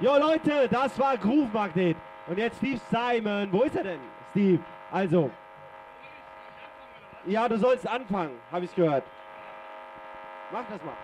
Jo Leute, das war Groove Magnet. Und jetzt Steve Simon. Wo ist er denn, Steve? Also. Ja, du sollst anfangen, habe ich gehört. Mach das mal.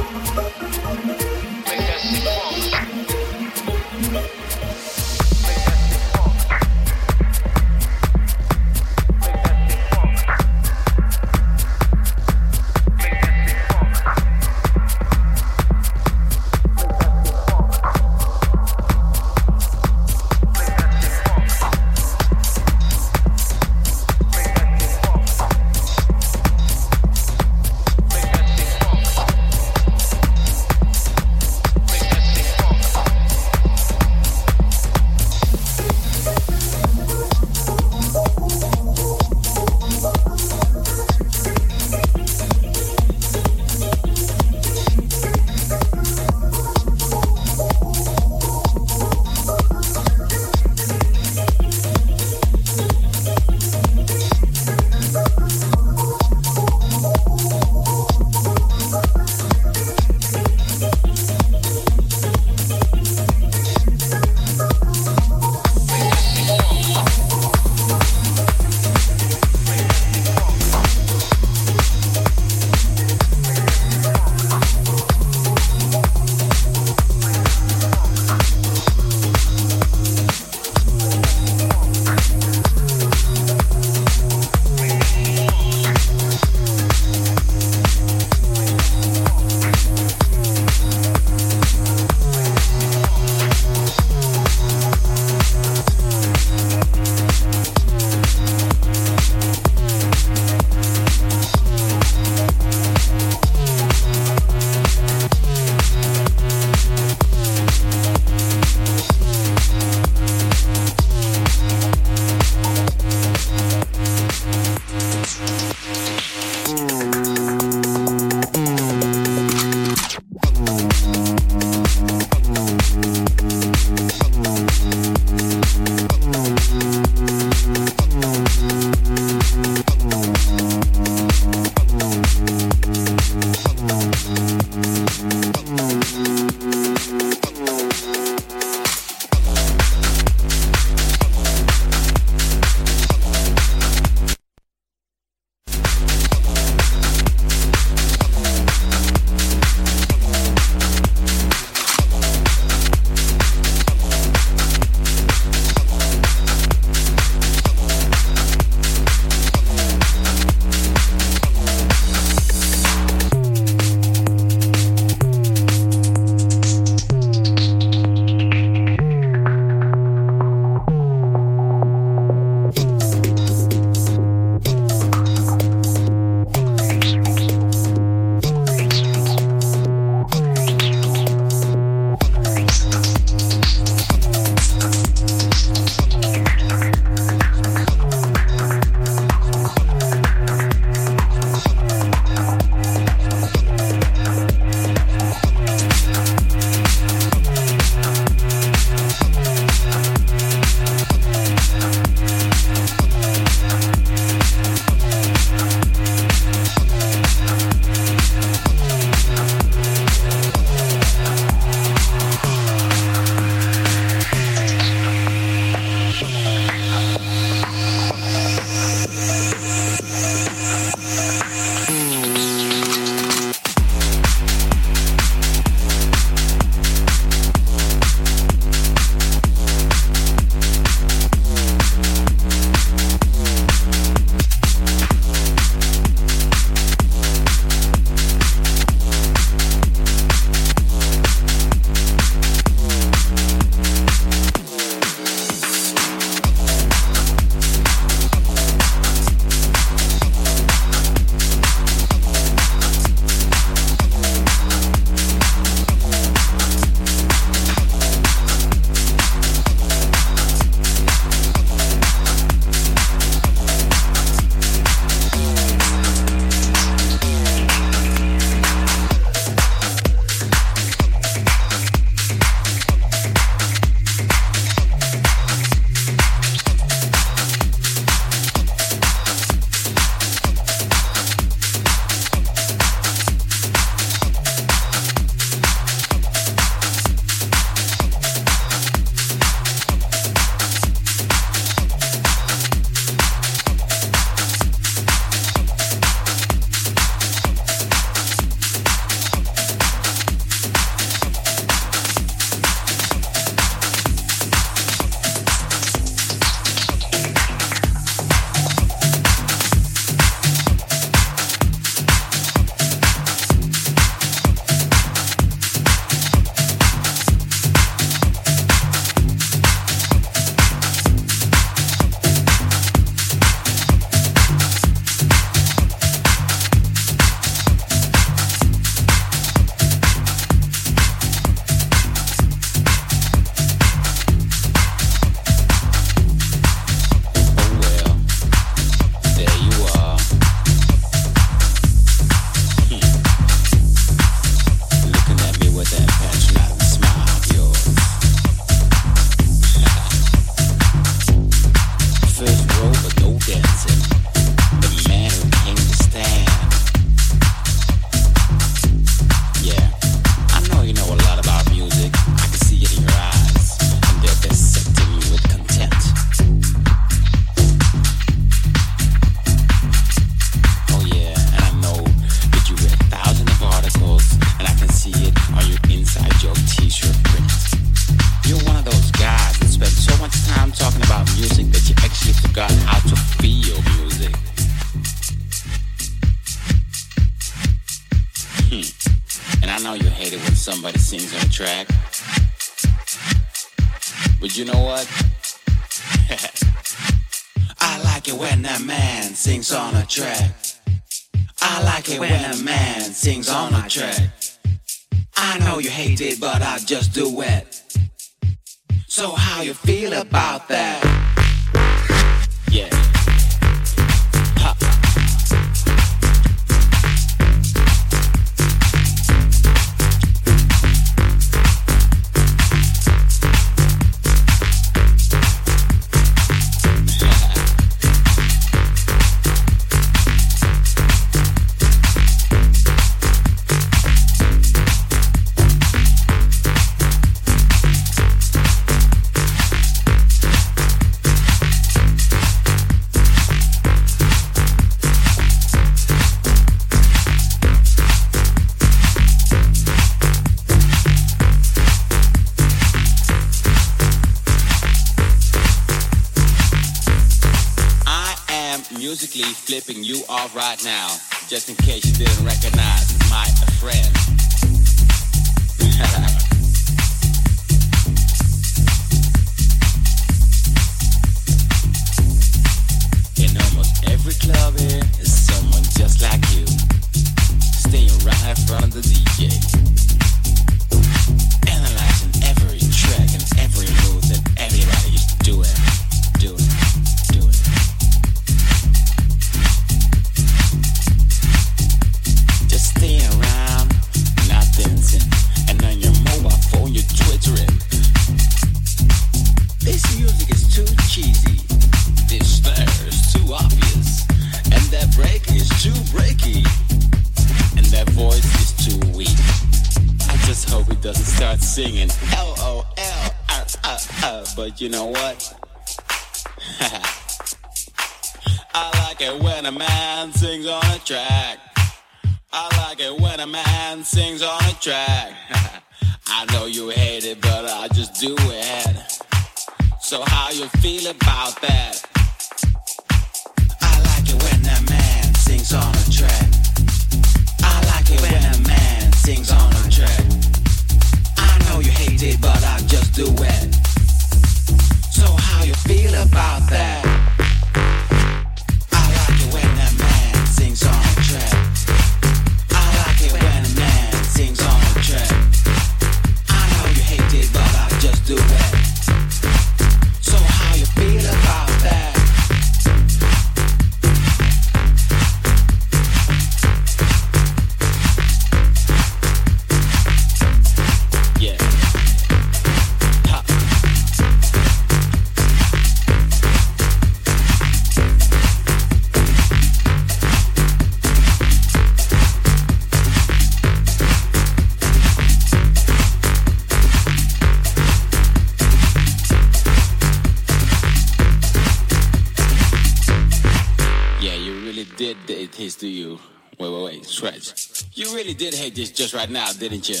scratch. You really did hate this just right now, didn't you?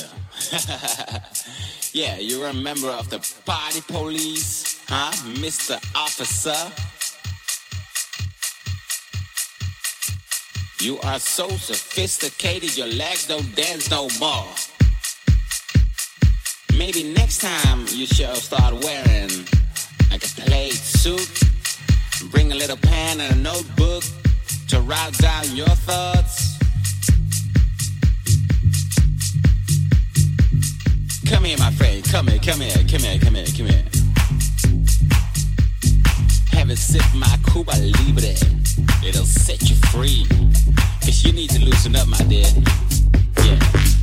yeah, you're a member of the party police, huh, Mr. Officer? You are so sophisticated, your legs don't dance no more. Maybe next time you should start wearing like a plaid suit. Bring a little pen and a notebook to write down your thoughts. Come here, my friend. Come here, come here, come here, come here, come here. Have a sip, my Cuba Libre. It'll set you free. Cause you need to loosen up, my dear. Yeah.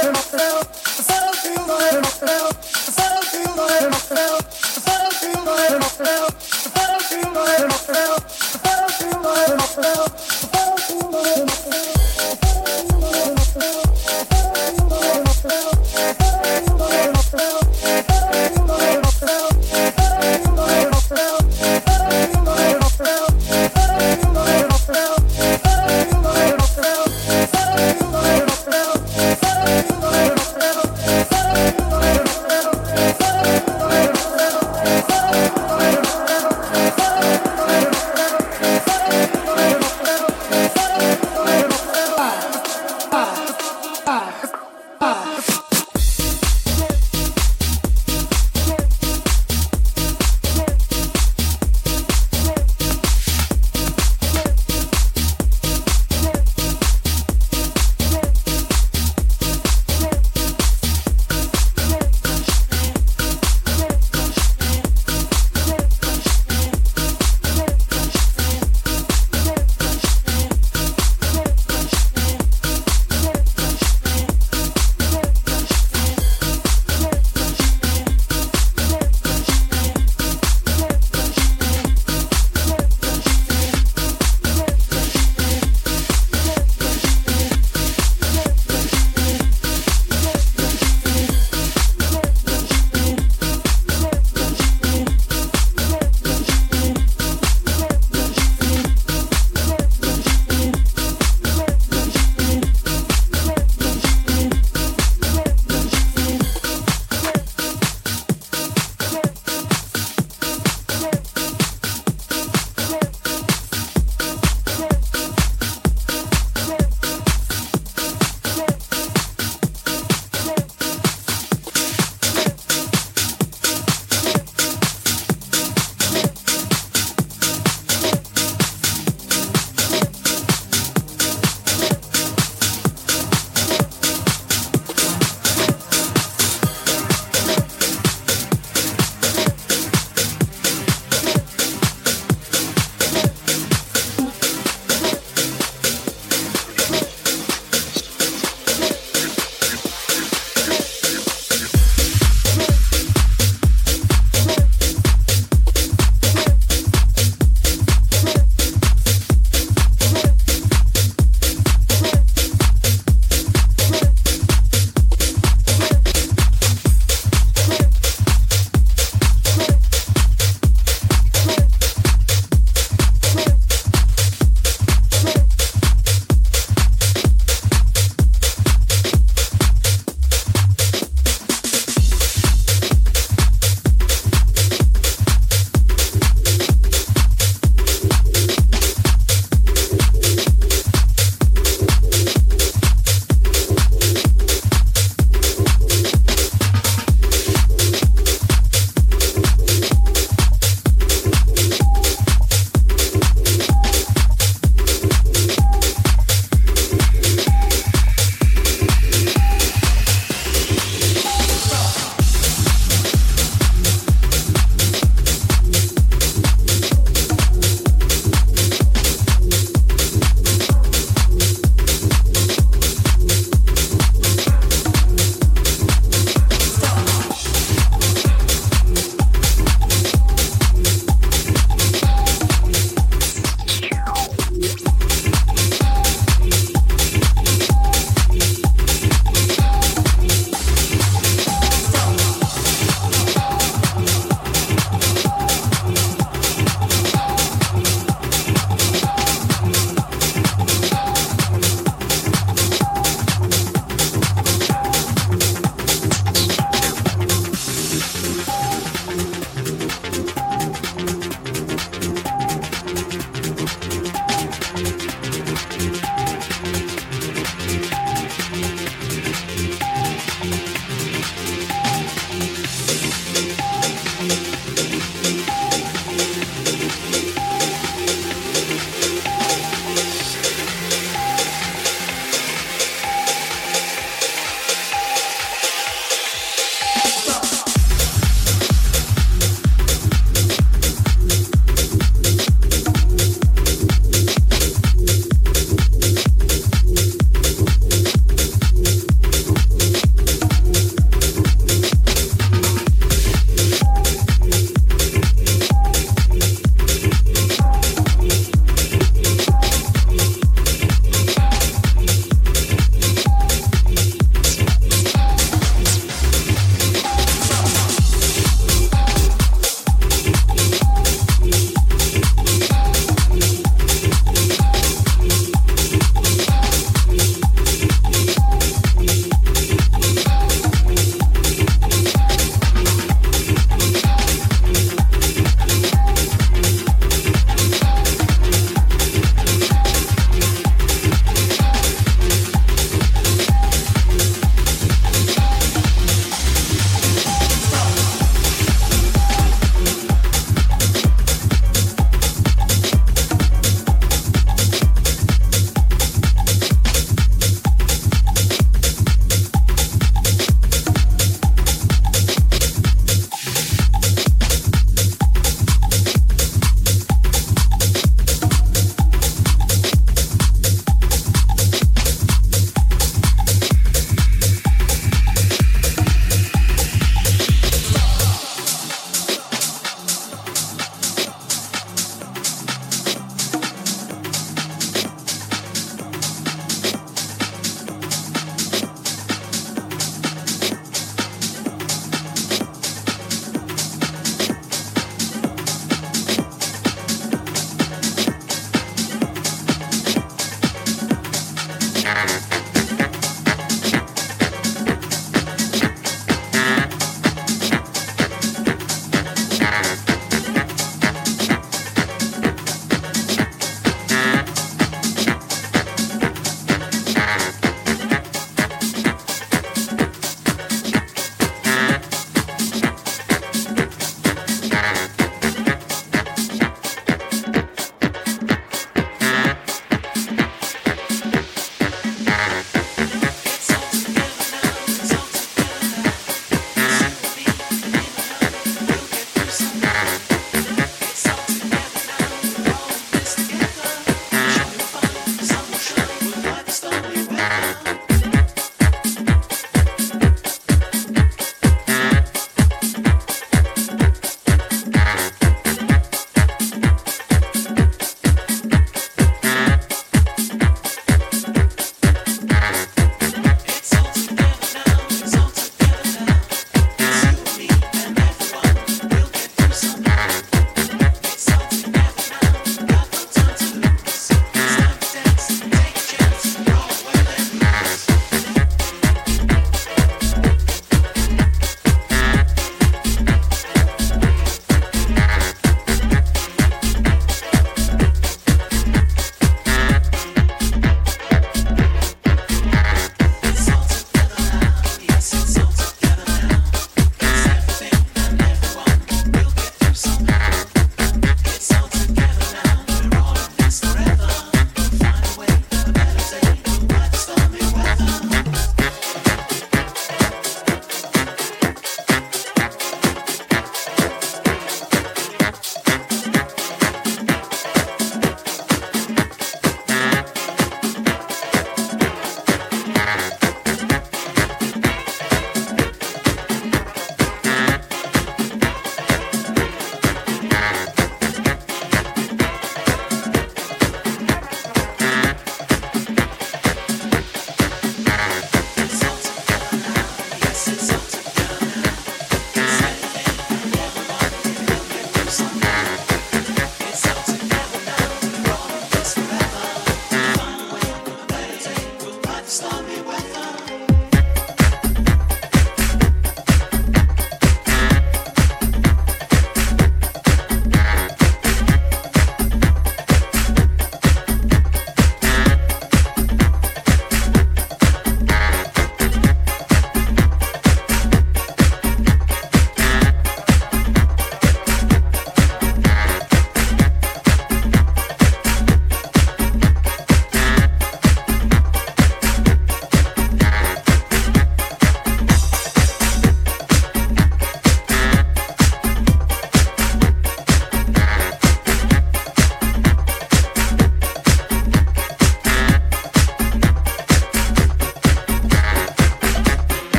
Yeah.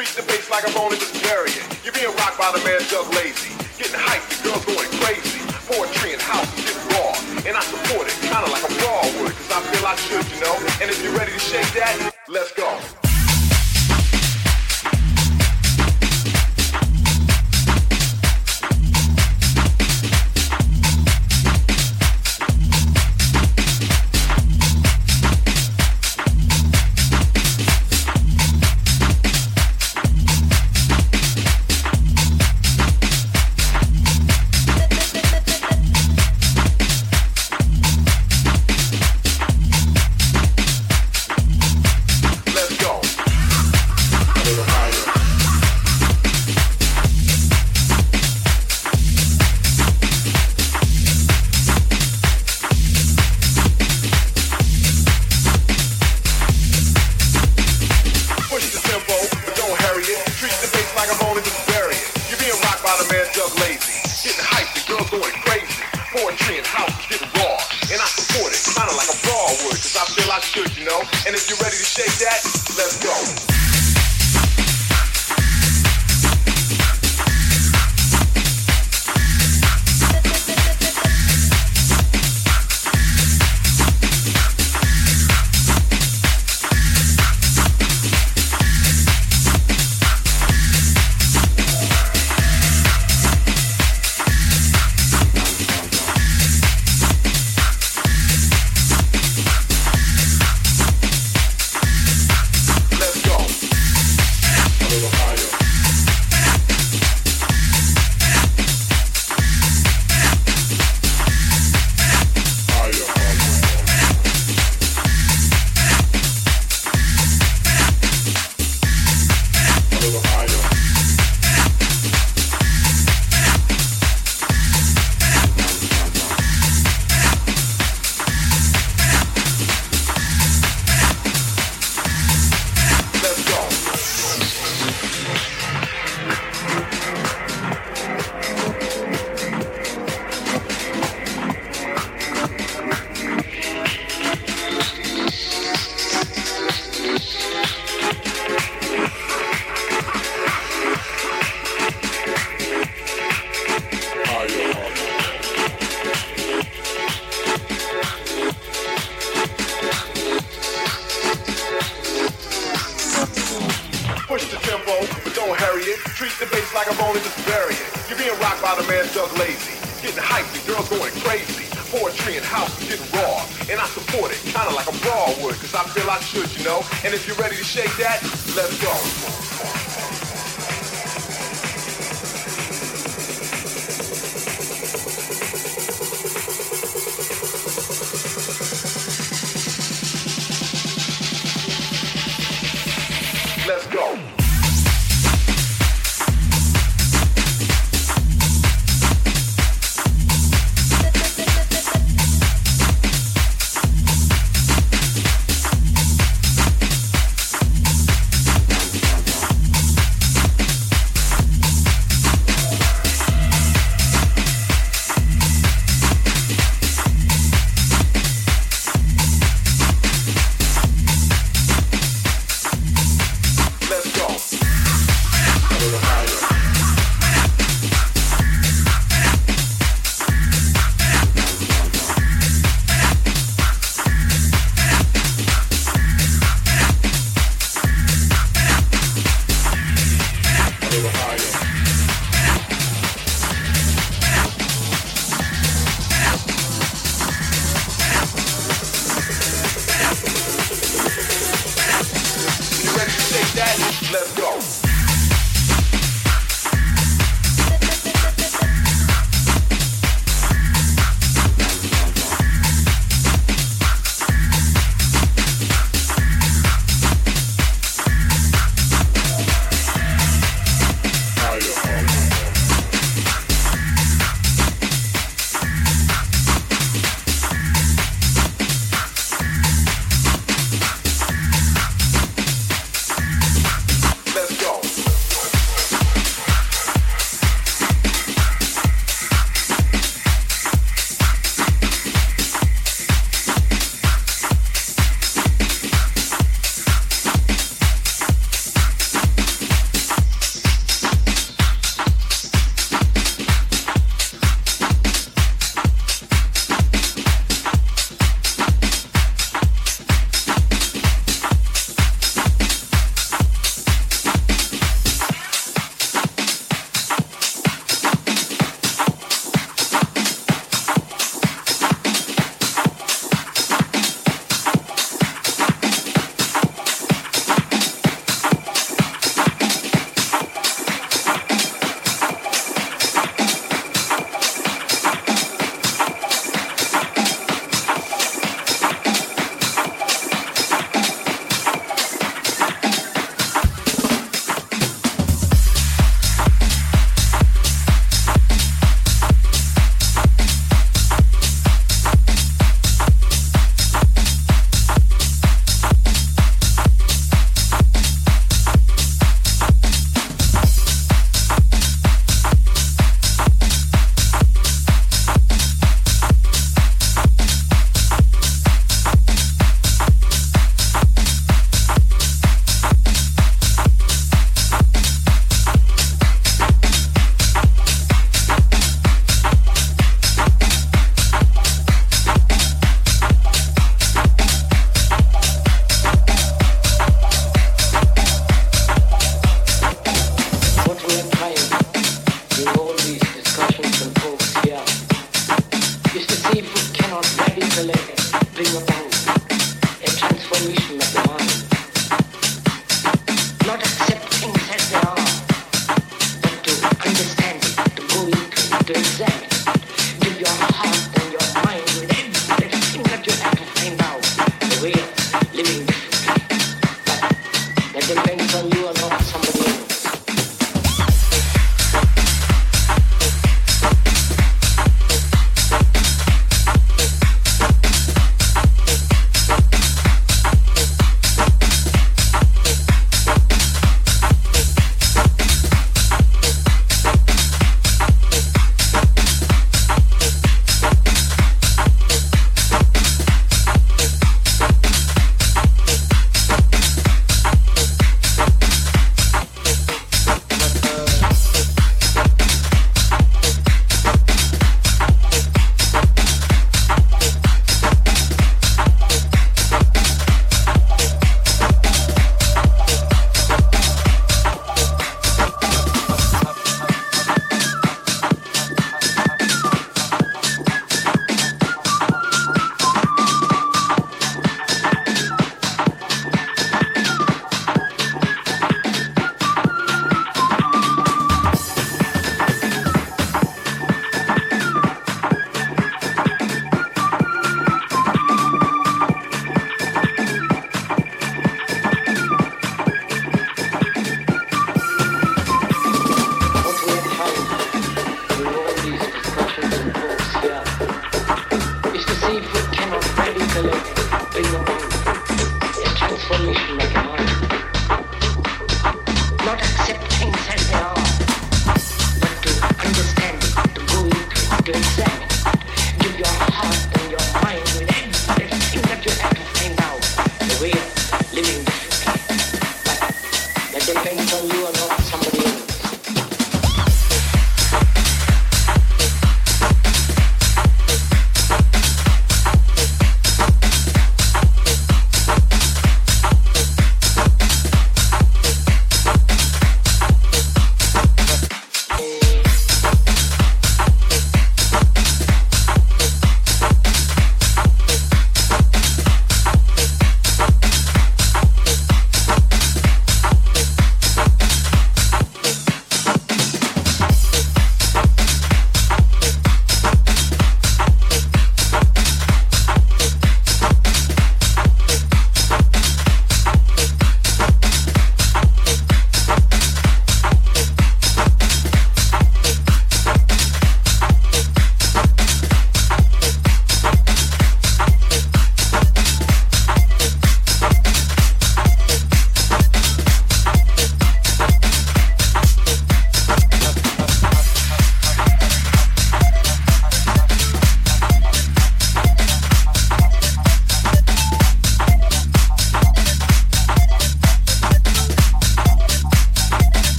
treat the bass like a bone only just carrying. You're being rocked by the man Doug Lazy. Getting hyped, the girls going crazy. Poetry and house is getting raw. And I support it, kinda like a raw would, cause I feel I should, you know. And if you're ready to shake that,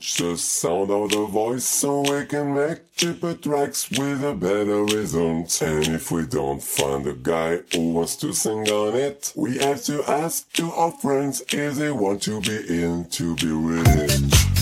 the sound of the voice so we can make cheaper tracks with a better result. And if we don't find a guy who wants to sing on it, we have to ask to our friends if they want to be in to be rich.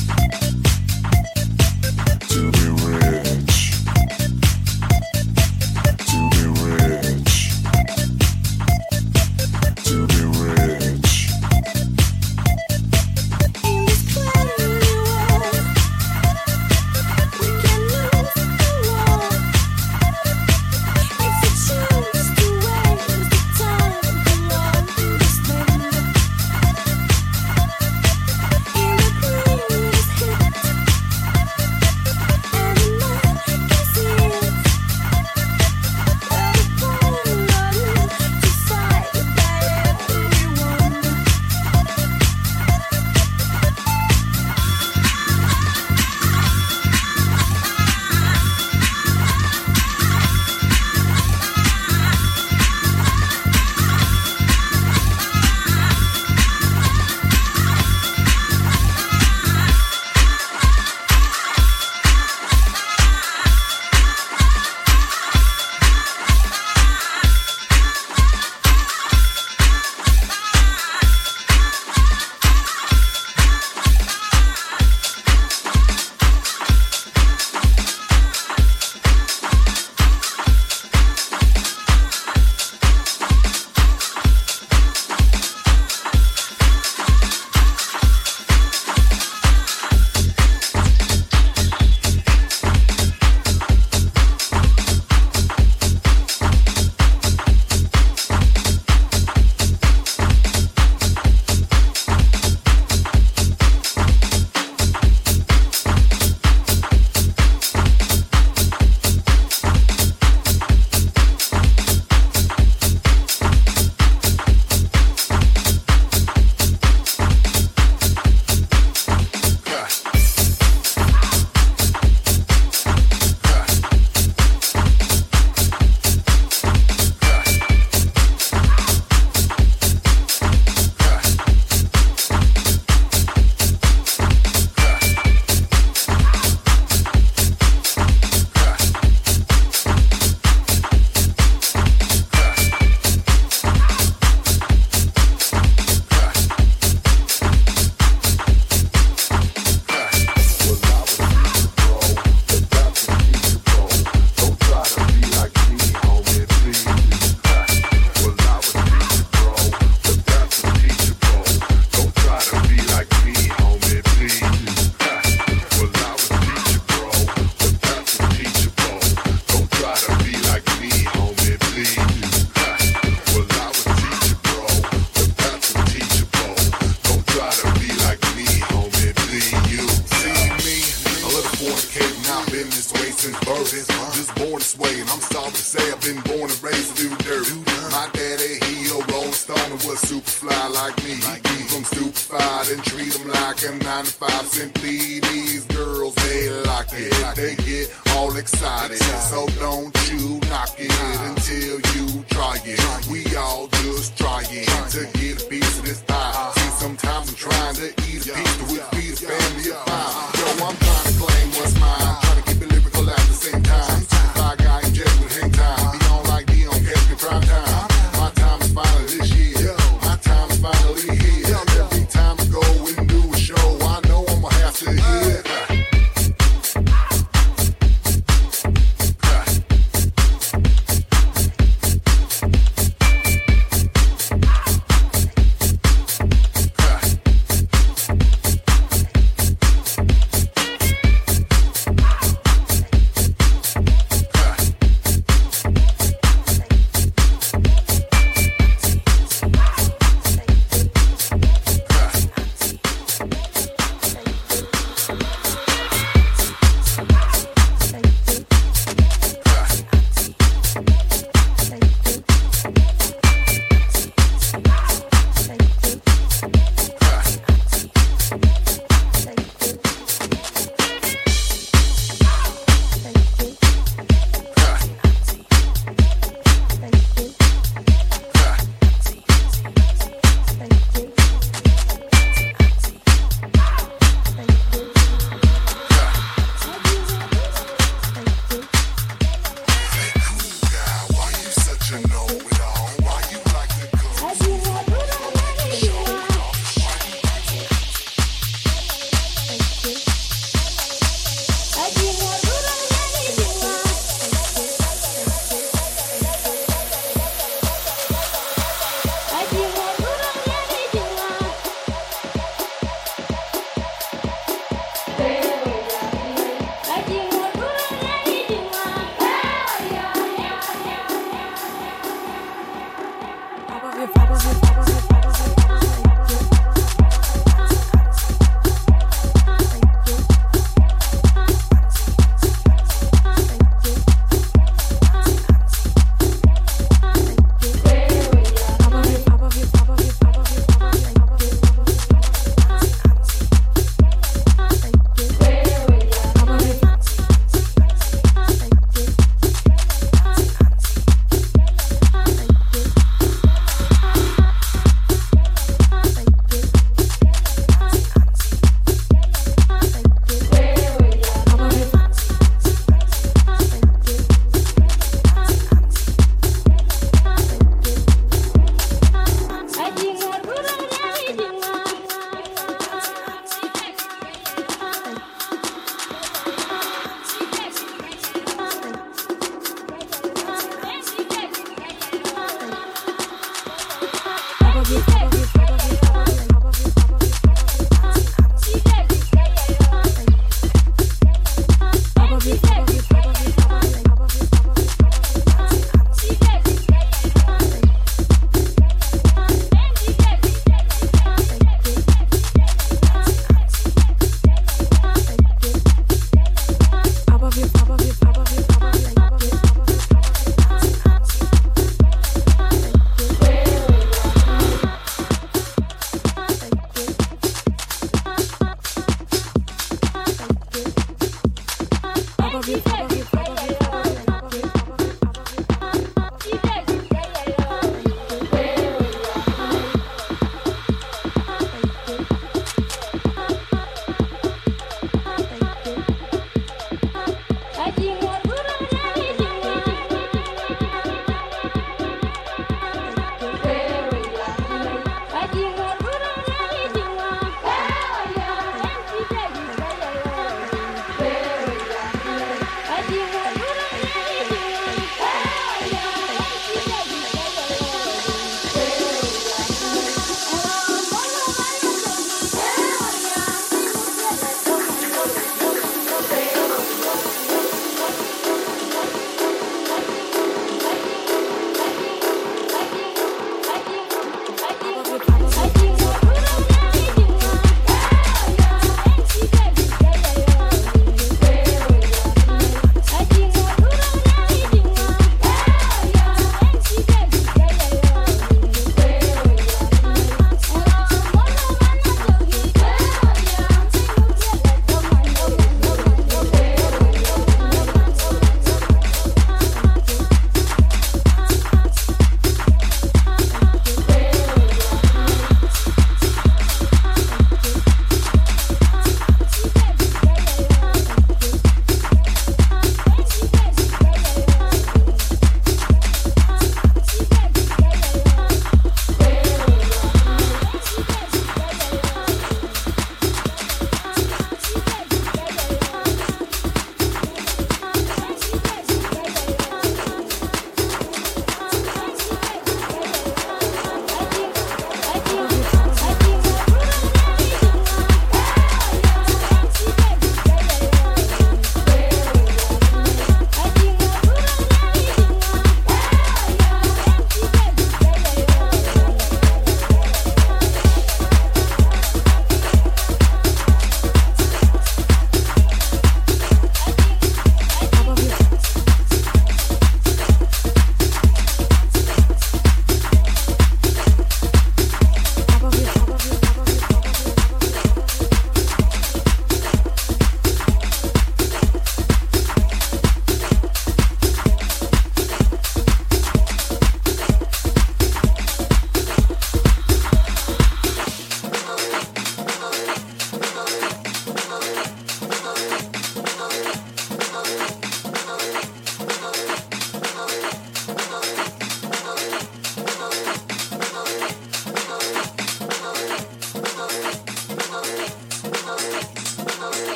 until you try it. We all just try it to get a piece of this pie. See, sometimes I'm trying to eat a piece with which family of five. Uh-huh. Yo, I'm trying